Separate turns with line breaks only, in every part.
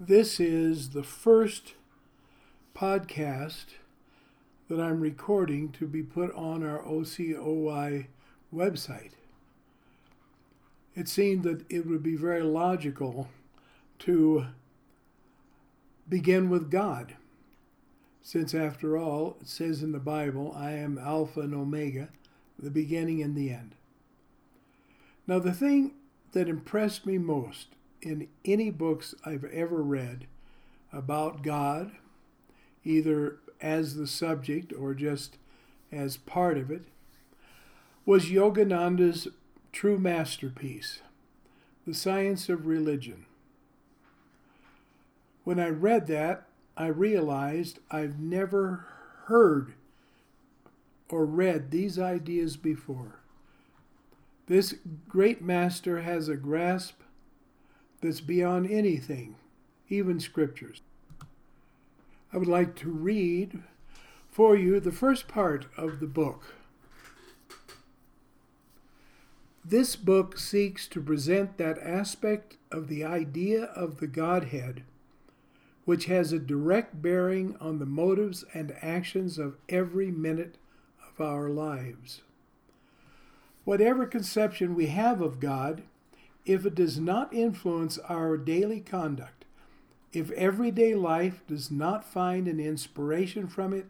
This is the first podcast that I'm recording to be put on our OCOY website. It seemed that it would be very logical to begin with God, since after all, it says in the Bible, I am Alpha and Omega, the beginning and the end. Now, the thing that impressed me most in any books I've ever read about God, either as the subject or just as part of it, was Yogananda's true masterpiece, The Science of Religion. When I read that, I realized I've never heard or read these ideas before. This great master has a grasp that's beyond anything, even scriptures. I would like to read for you the first part of the book. This book seeks to present that aspect of the idea of the Godhead which has a direct bearing on the motives and actions of every minute of our lives. Whatever conception we have of God, if it does not influence our daily conduct, if everyday life does not find an inspiration from it,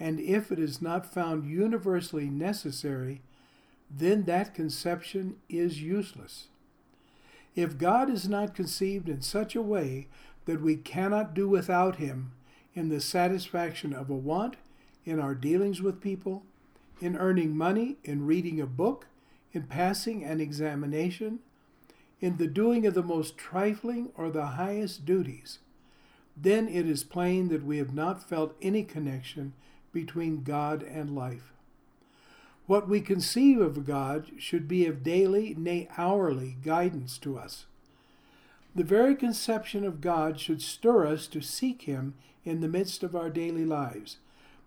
and if it is not found universally necessary, then that conception is useless. If God is not conceived in such a way that we cannot do without Him in the satisfaction of a want, in our dealings with people, in earning money, in reading a book, in passing an examination, in the doing of the most trifling or the highest duties, then it is plain that we have not felt any connection between God and life. What we conceive of God should be of daily, nay, hourly guidance to us. The very conception of God should stir us to seek Him in the midst of our daily lives.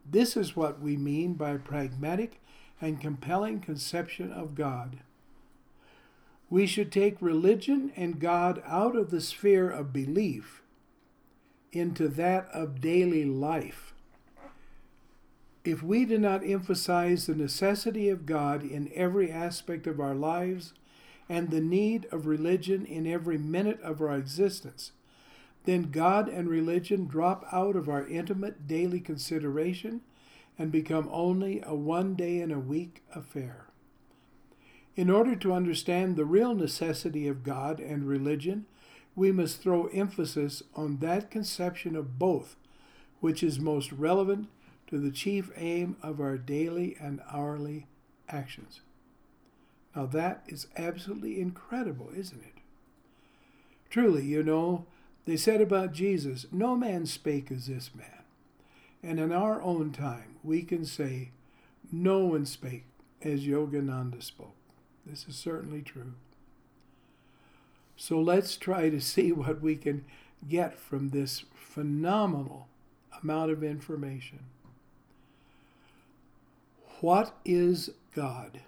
This is what we mean by pragmatic and compelling conception of God. We should take religion and God out of the sphere of belief into that of daily life. If we do not emphasize the necessity of God in every aspect of our lives and the need of religion in every minute of our existence, then God and religion drop out of our intimate daily consideration and become only a one day in a week affair. In order to understand the real necessity of God and religion, we must throw emphasis on that conception of both which is most relevant to the chief aim of our daily and hourly actions. Now, that is absolutely incredible, isn't it? Truly, you know, they said about Jesus, No man spake as this man. And in our own time, we can say, No one spake as Yogananda spoke. This is certainly true. So let's try to see what we can get from this phenomenal amount of information. What is God?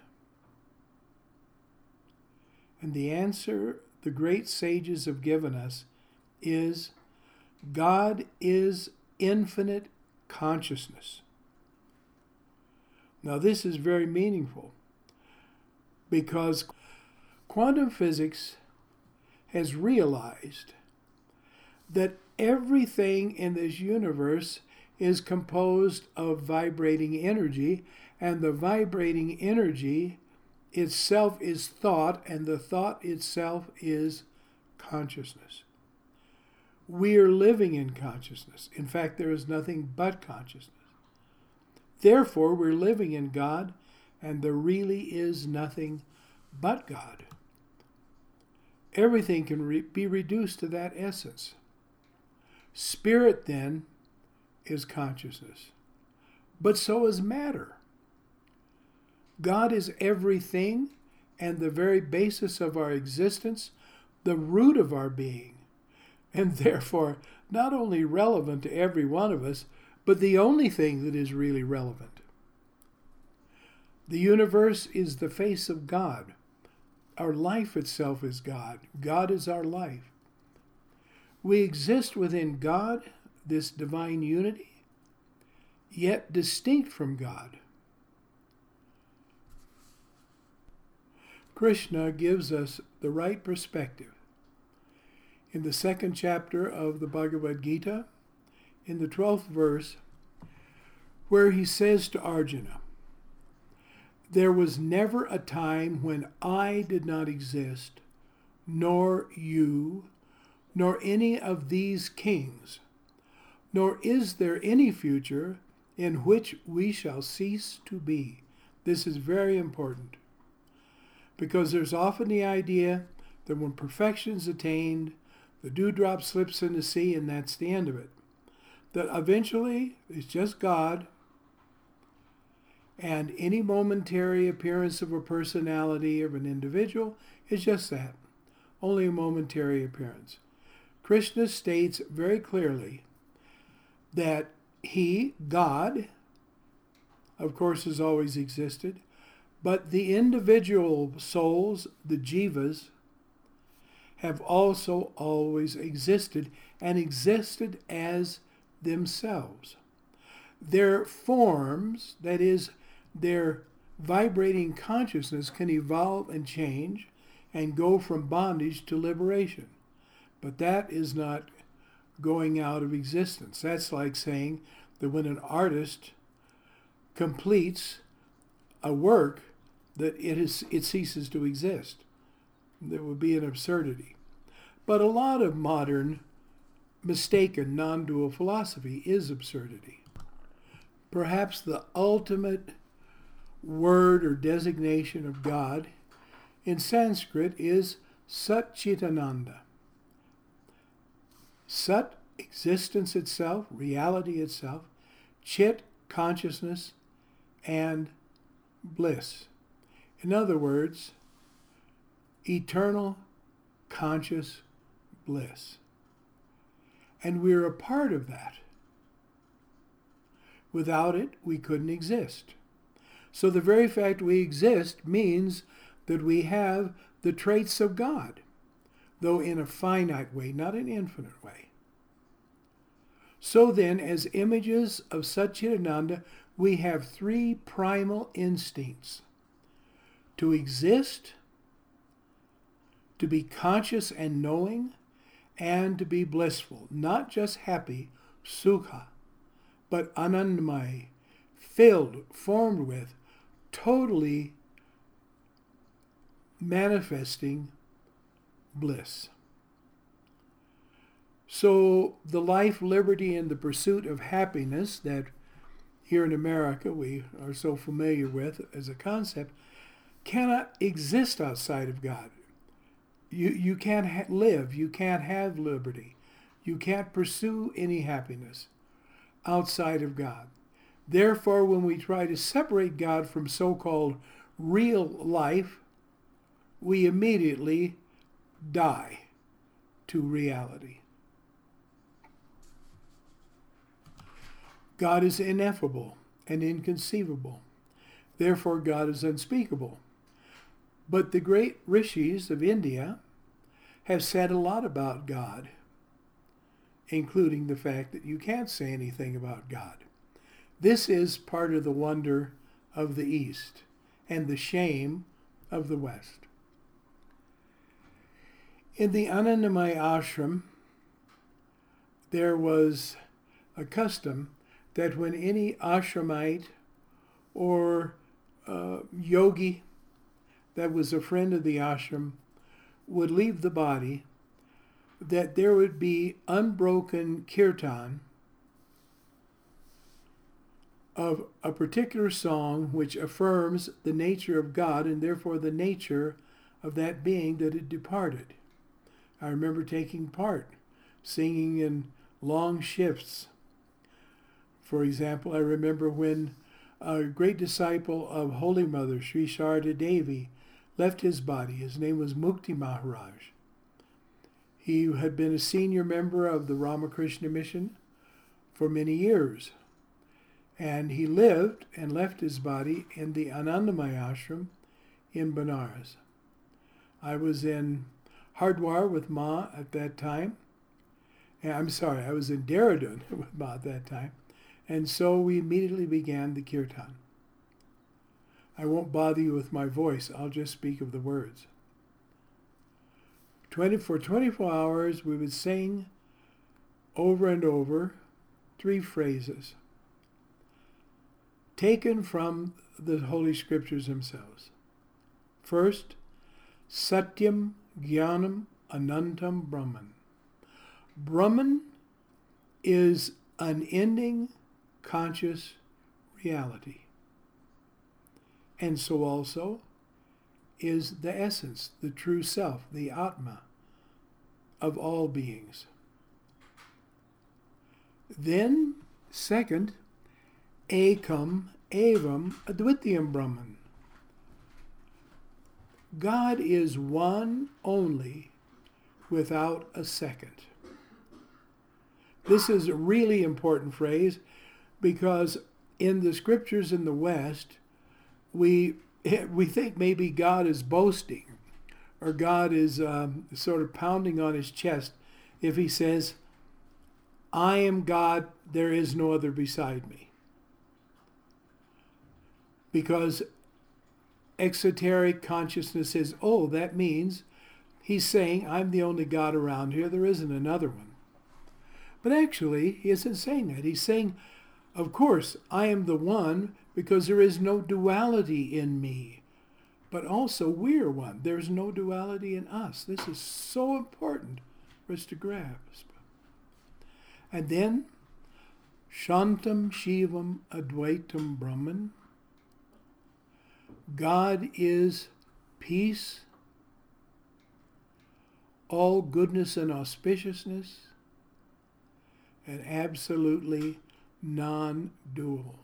And the answer the great sages have given us is God is infinite consciousness. Now, this is very meaningful because quantum physics has realized that everything in this universe is composed of vibrating energy, and the vibrating energy itself is thought, and the thought itself is consciousness. We are living in consciousness. In fact, there is nothing but consciousness. Therefore, we're living in God, and there really is nothing but God. Everything can re- be reduced to that essence. Spirit, then, is consciousness, but so is matter. God is everything and the very basis of our existence, the root of our being and therefore not only relevant to every one of us, but the only thing that is really relevant. The universe is the face of God. Our life itself is God. God is our life. We exist within God, this divine unity, yet distinct from God. Krishna gives us the right perspective. In the second chapter of the Bhagavad Gita, in the 12th verse, where he says to Arjuna, There was never a time when I did not exist, nor you, nor any of these kings, nor is there any future in which we shall cease to be. This is very important because there's often the idea that when perfection is attained, the dewdrop slips in the sea and that's the end of it. That eventually it's just God, and any momentary appearance of a personality of an individual is just that only a momentary appearance. Krishna states very clearly that he, God, of course, has always existed, but the individual souls, the jivas, have also always existed and existed as themselves. Their forms, that is, their vibrating consciousness, can evolve and change and go from bondage to liberation. But that is not going out of existence. That's like saying that when an artist completes a work, that it, is, it ceases to exist. There would be an absurdity. But a lot of modern mistaken non dual philosophy is absurdity. Perhaps the ultimate word or designation of God in Sanskrit is Satchitananda. Sat, existence itself, reality itself, Chit, consciousness, and bliss. In other words, eternal conscious bliss. And we're a part of that. Without it, we couldn't exist. So the very fact we exist means that we have the traits of God, though in a finite way, not an infinite way. So then, as images of Satchitananda, we have three primal instincts to exist, to be conscious and knowing, and to be blissful, not just happy, sukha, but anandamai, filled, formed with, totally manifesting bliss. So, the life, liberty, and the pursuit of happiness that here in America we are so familiar with as a concept cannot exist outside of God. You, you can't ha- live, you can't have liberty, you can't pursue any happiness outside of God. Therefore, when we try to separate God from so called real life, we immediately die to reality. God is ineffable and inconceivable. Therefore, God is unspeakable. But the great rishis of India have said a lot about God, including the fact that you can't say anything about God. This is part of the wonder of the East and the shame of the West. In the Anandamayi ashram, there was a custom that when any ashramite or uh, yogi that was a friend of the ashram would leave the body, that there would be unbroken kirtan of a particular song which affirms the nature of God and therefore the nature of that being that had departed. I remember taking part, singing in long shifts. For example, I remember when a great disciple of Holy Mother, Sri Sharda Devi, left his body. His name was Mukti Maharaj. He had been a senior member of the Ramakrishna Mission for many years. And he lived and left his body in the Anandamayi ashram in Benares. I was in Hardwar with Ma at that time, eh, I'm sorry, I was in Dehradun about that time. And so we immediately began the kirtan. I won't bother you with my voice, I'll just speak of the words. 20, for 24 hours, we would sing over and over three phrases taken from the Holy Scriptures themselves. First, Satyam Jnanam Anantam Brahman. Brahman is unending conscious reality. And so also is the essence, the true self, the Atma of all beings. Then, second, Ekam Eva Advitiyam Brahman. God is one only without a second. This is a really important phrase because in the scriptures in the West, we we think maybe God is boasting or God is um, sort of pounding on his chest if he says, I am God, there is no other beside me. Because exoteric consciousness says, oh, that means he's saying, I'm the only God around here, there isn't another one. But actually, he isn't saying that. He's saying, of course, I am the one because there is no duality in me. But also, we're one. There's no duality in us. This is so important for us to grasp. And then, Shantam Shivam Advaitam Brahman. God is peace, all goodness and auspiciousness, and absolutely non dual.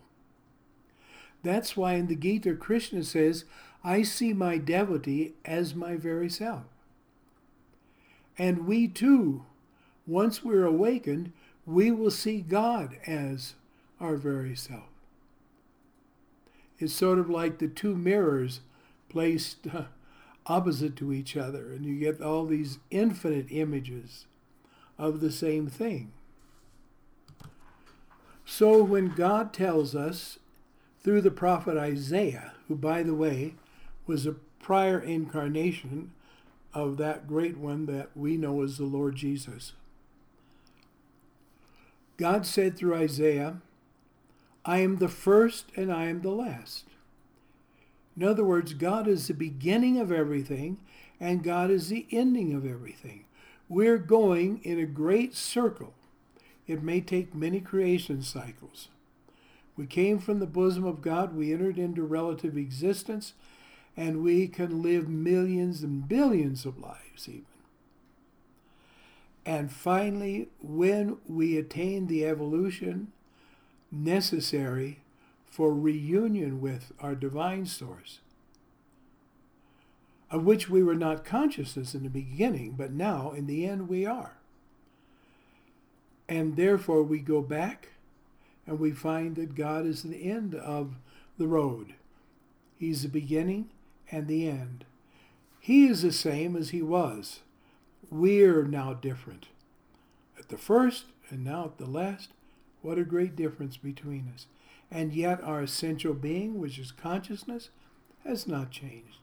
That's why in the Gita, Krishna says, I see my devotee as my very self. And we too, once we're awakened, we will see God as our very self. It's sort of like the two mirrors placed uh, opposite to each other, and you get all these infinite images of the same thing. So when God tells us through the prophet Isaiah, who, by the way, was a prior incarnation of that great one that we know as the Lord Jesus. God said through Isaiah, I am the first and I am the last. In other words, God is the beginning of everything and God is the ending of everything. We're going in a great circle it may take many creation cycles. We came from the bosom of God, we entered into relative existence, and we can live millions and billions of lives even. And finally, when we attain the evolution necessary for reunion with our divine source, of which we were not consciousness in the beginning, but now in the end we are. And therefore, we go back and we find that God is the end of the road. He's the beginning and the end. He is the same as he was. We're now different. At the first and now at the last, what a great difference between us. And yet, our essential being, which is consciousness, has not changed.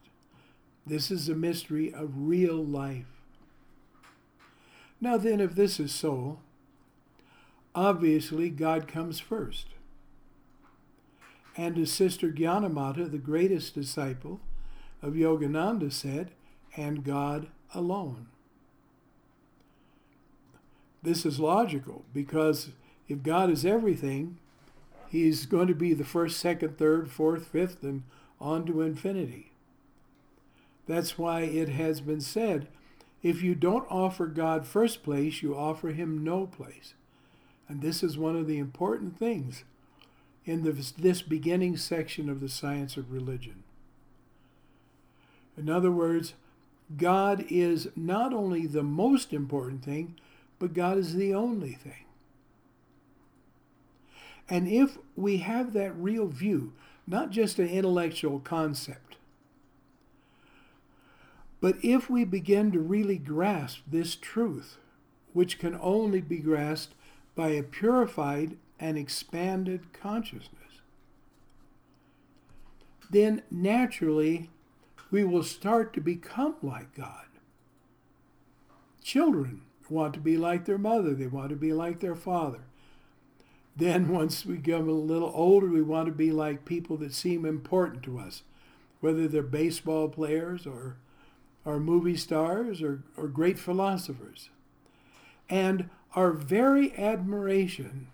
This is the mystery of real life. Now, then, if this is so, obviously God comes first. And as Sister Gyanamata, the greatest disciple of Yogananda, said, and God alone. This is logical because if God is everything, He's going to be the first, second, third, fourth, fifth, and on to infinity. That's why it has been said if you don't offer God first place, you offer Him no place. And this is one of the important things in this, this beginning section of the science of religion. In other words, God is not only the most important thing, but God is the only thing. And if we have that real view, not just an intellectual concept, but if we begin to really grasp this truth, which can only be grasped by a purified and expanded consciousness, then naturally we will start to become like God. Children want to be like their mother, they want to be like their father. Then, once we get a little older, we want to be like people that seem important to us, whether they're baseball players or, or movie stars or, or great philosophers. And our very admiration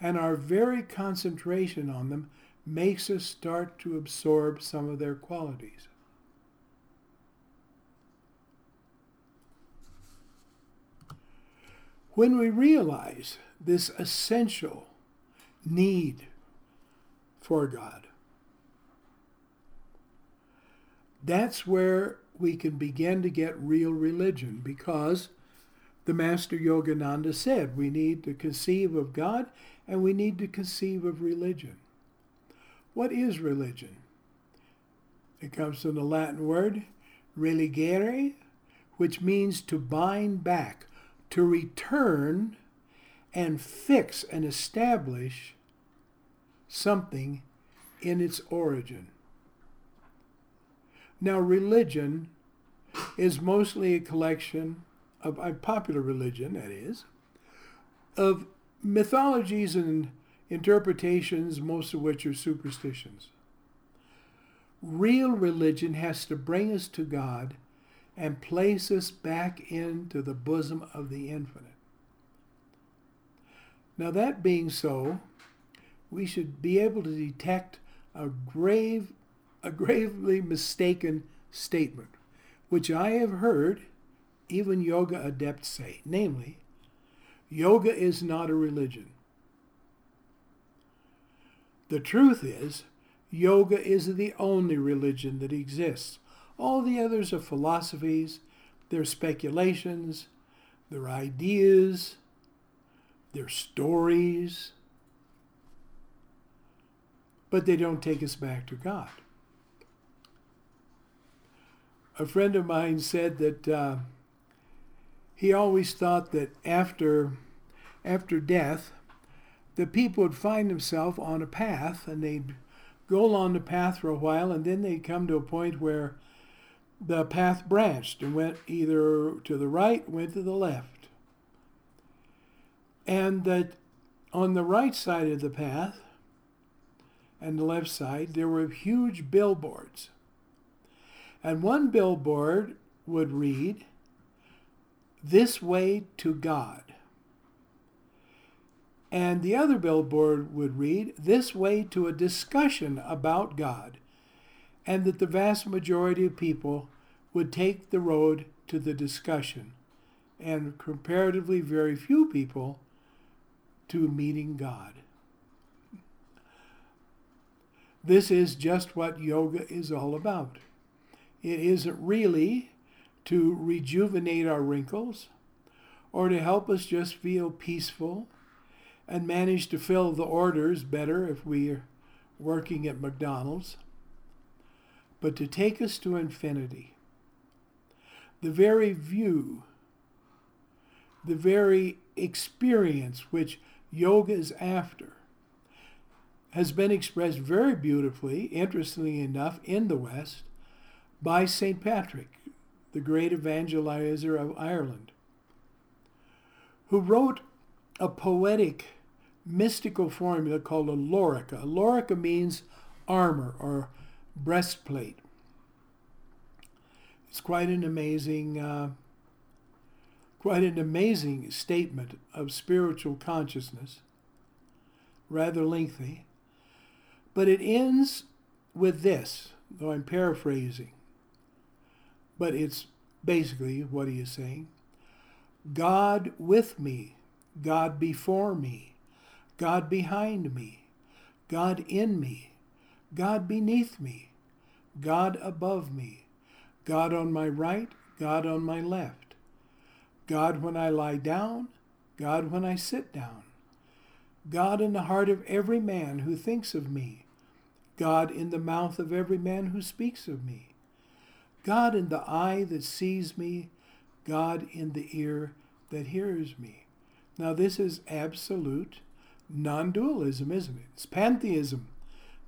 and our very concentration on them makes us start to absorb some of their qualities. When we realize this essential need for God, that's where we can begin to get real religion because the Master Yogananda said we need to conceive of God and we need to conceive of religion. What is religion? It comes from the Latin word religere, which means to bind back, to return and fix and establish something in its origin. Now, religion is mostly a collection of a popular religion, that is, of mythologies and interpretations, most of which are superstitions. Real religion has to bring us to God and place us back into the bosom of the infinite. Now, that being so, we should be able to detect a grave, a gravely mistaken statement, which I have heard even yoga adepts say, namely, yoga is not a religion. The truth is, yoga is the only religion that exists. All the others are philosophies, they're speculations, they're ideas, they're stories, but they don't take us back to God. A friend of mine said that uh, he always thought that after, after death, the people would find themselves on a path and they'd go along the path for a while and then they'd come to a point where the path branched and went either to the right, went to the left. And that on the right side of the path and the left side, there were huge billboards. And one billboard would read, This way to God. And the other billboard would read, This way to a discussion about God, and that the vast majority of people would take the road to the discussion, and comparatively very few people to meeting God. This is just what yoga is all about. It isn't really to rejuvenate our wrinkles or to help us just feel peaceful and manage to fill the orders better if we're working at McDonald's, but to take us to infinity. The very view, the very experience which yoga is after, has been expressed very beautifully, interestingly enough, in the West by St. Patrick, the great evangelizer of Ireland, who wrote a poetic mystical formula called a lorica. A lorica means armor or breastplate. It's quite an amazing, uh, quite an amazing statement of spiritual consciousness, rather lengthy. But it ends with this, though I'm paraphrasing. But it's basically what he is saying God with me, God before me, God behind me, God in me, God beneath me, God above me, God on my right, God on my left, God when I lie down, God when I sit down, God in the heart of every man who thinks of me, God in the mouth of every man who speaks of me, God in the eye that sees me, God in the ear that hears me. Now, this is absolute non dualism, isn't it? It's pantheism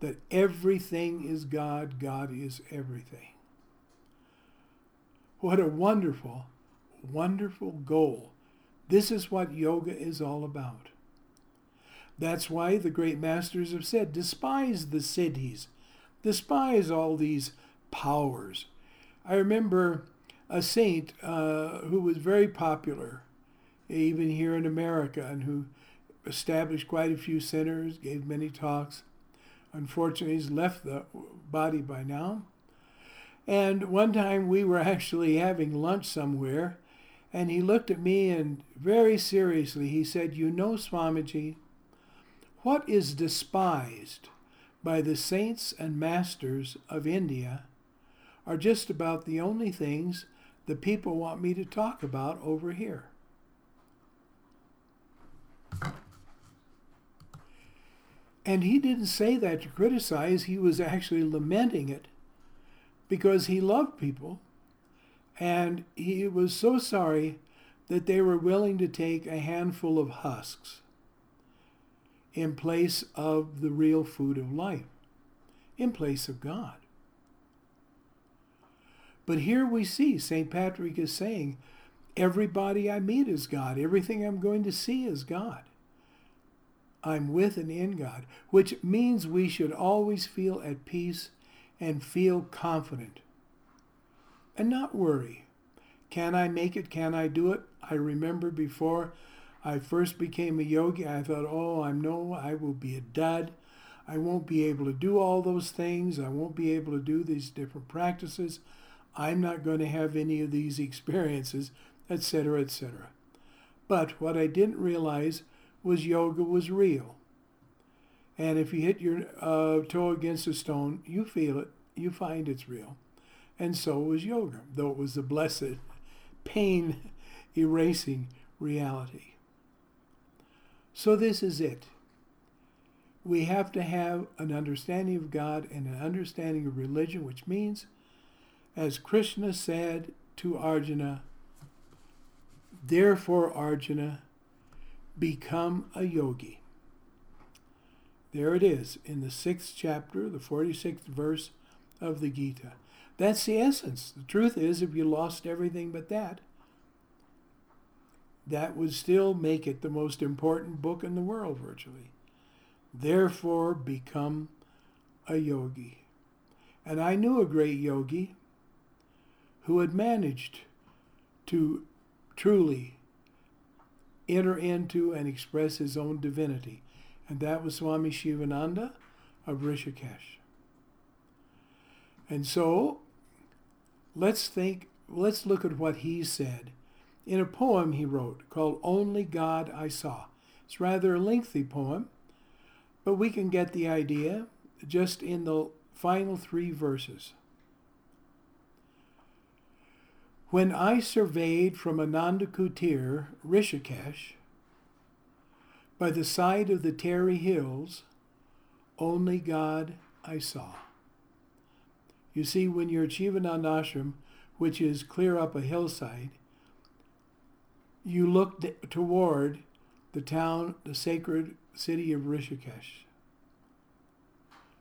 that everything is God, God is everything. What a wonderful, wonderful goal. This is what yoga is all about. That's why the great masters have said despise the siddhis, despise all these powers. I remember a saint uh, who was very popular, even here in America, and who established quite a few centers, gave many talks. Unfortunately, he's left the body by now. And one time we were actually having lunch somewhere, and he looked at me and very seriously he said, You know, Swamiji, what is despised by the saints and masters of India are just about the only things the people want me to talk about over here. And he didn't say that to criticize, he was actually lamenting it because he loved people and he was so sorry that they were willing to take a handful of husks in place of the real food of life, in place of God. But here we see St. Patrick is saying, Everybody I meet is God. Everything I'm going to see is God. I'm with and in God, which means we should always feel at peace and feel confident and not worry. Can I make it? Can I do it? I remember before I first became a yogi, I thought, oh, I know I will be a dud. I won't be able to do all those things. I won't be able to do these different practices. I'm not going to have any of these experiences, etc., etc. But what I didn't realize was yoga was real. And if you hit your uh, toe against a stone, you feel it, you find it's real. And so was yoga, though it was a blessed, pain erasing reality. So, this is it. We have to have an understanding of God and an understanding of religion, which means, as Krishna said to Arjuna, therefore, Arjuna, become a yogi. There it is in the sixth chapter, the 46th verse of the Gita. That's the essence. The truth is, if you lost everything but that, that would still make it the most important book in the world, virtually. Therefore, become a yogi. And I knew a great yogi who had managed to truly enter into and express his own divinity. And that was Swami Shivananda of Rishikesh. And so let's think, let's look at what he said in a poem he wrote called Only God I Saw. It's rather a lengthy poem, but we can get the idea just in the final three verses. When I surveyed from Ananda Kutir, Rishikesh, by the side of the Tehri Hills, only God I saw. You see, when you're at Shivananda Ashram, which is clear up a hillside, you look toward the town, the sacred city of Rishikesh.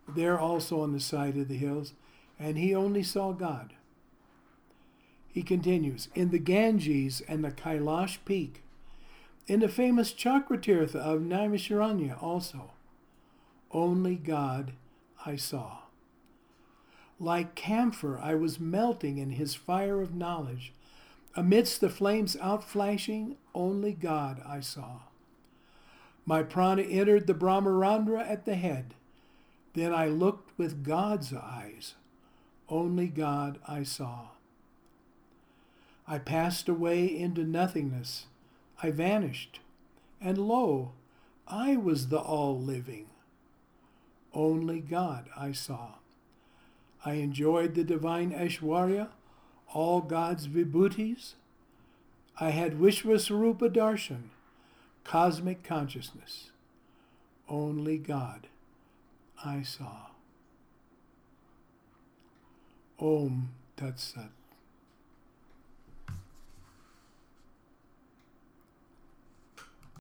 There also on the side of the hills, and he only saw God. He continues, in the Ganges and the Kailash peak, in the famous Chakratirtha of Naimisharanya also, only God I saw. Like camphor, I was melting in his fire of knowledge. Amidst the flames outflashing, only God I saw. My prana entered the Brahmarandhra at the head. Then I looked with God's eyes. Only God I saw. I passed away into nothingness. I vanished. And lo, I was the all living. Only God I saw. I enjoyed the divine Aishwarya, all God's vibhutis. I had Vishvaswarupa Darshan, cosmic consciousness. Only God I saw. Om Tat Sat.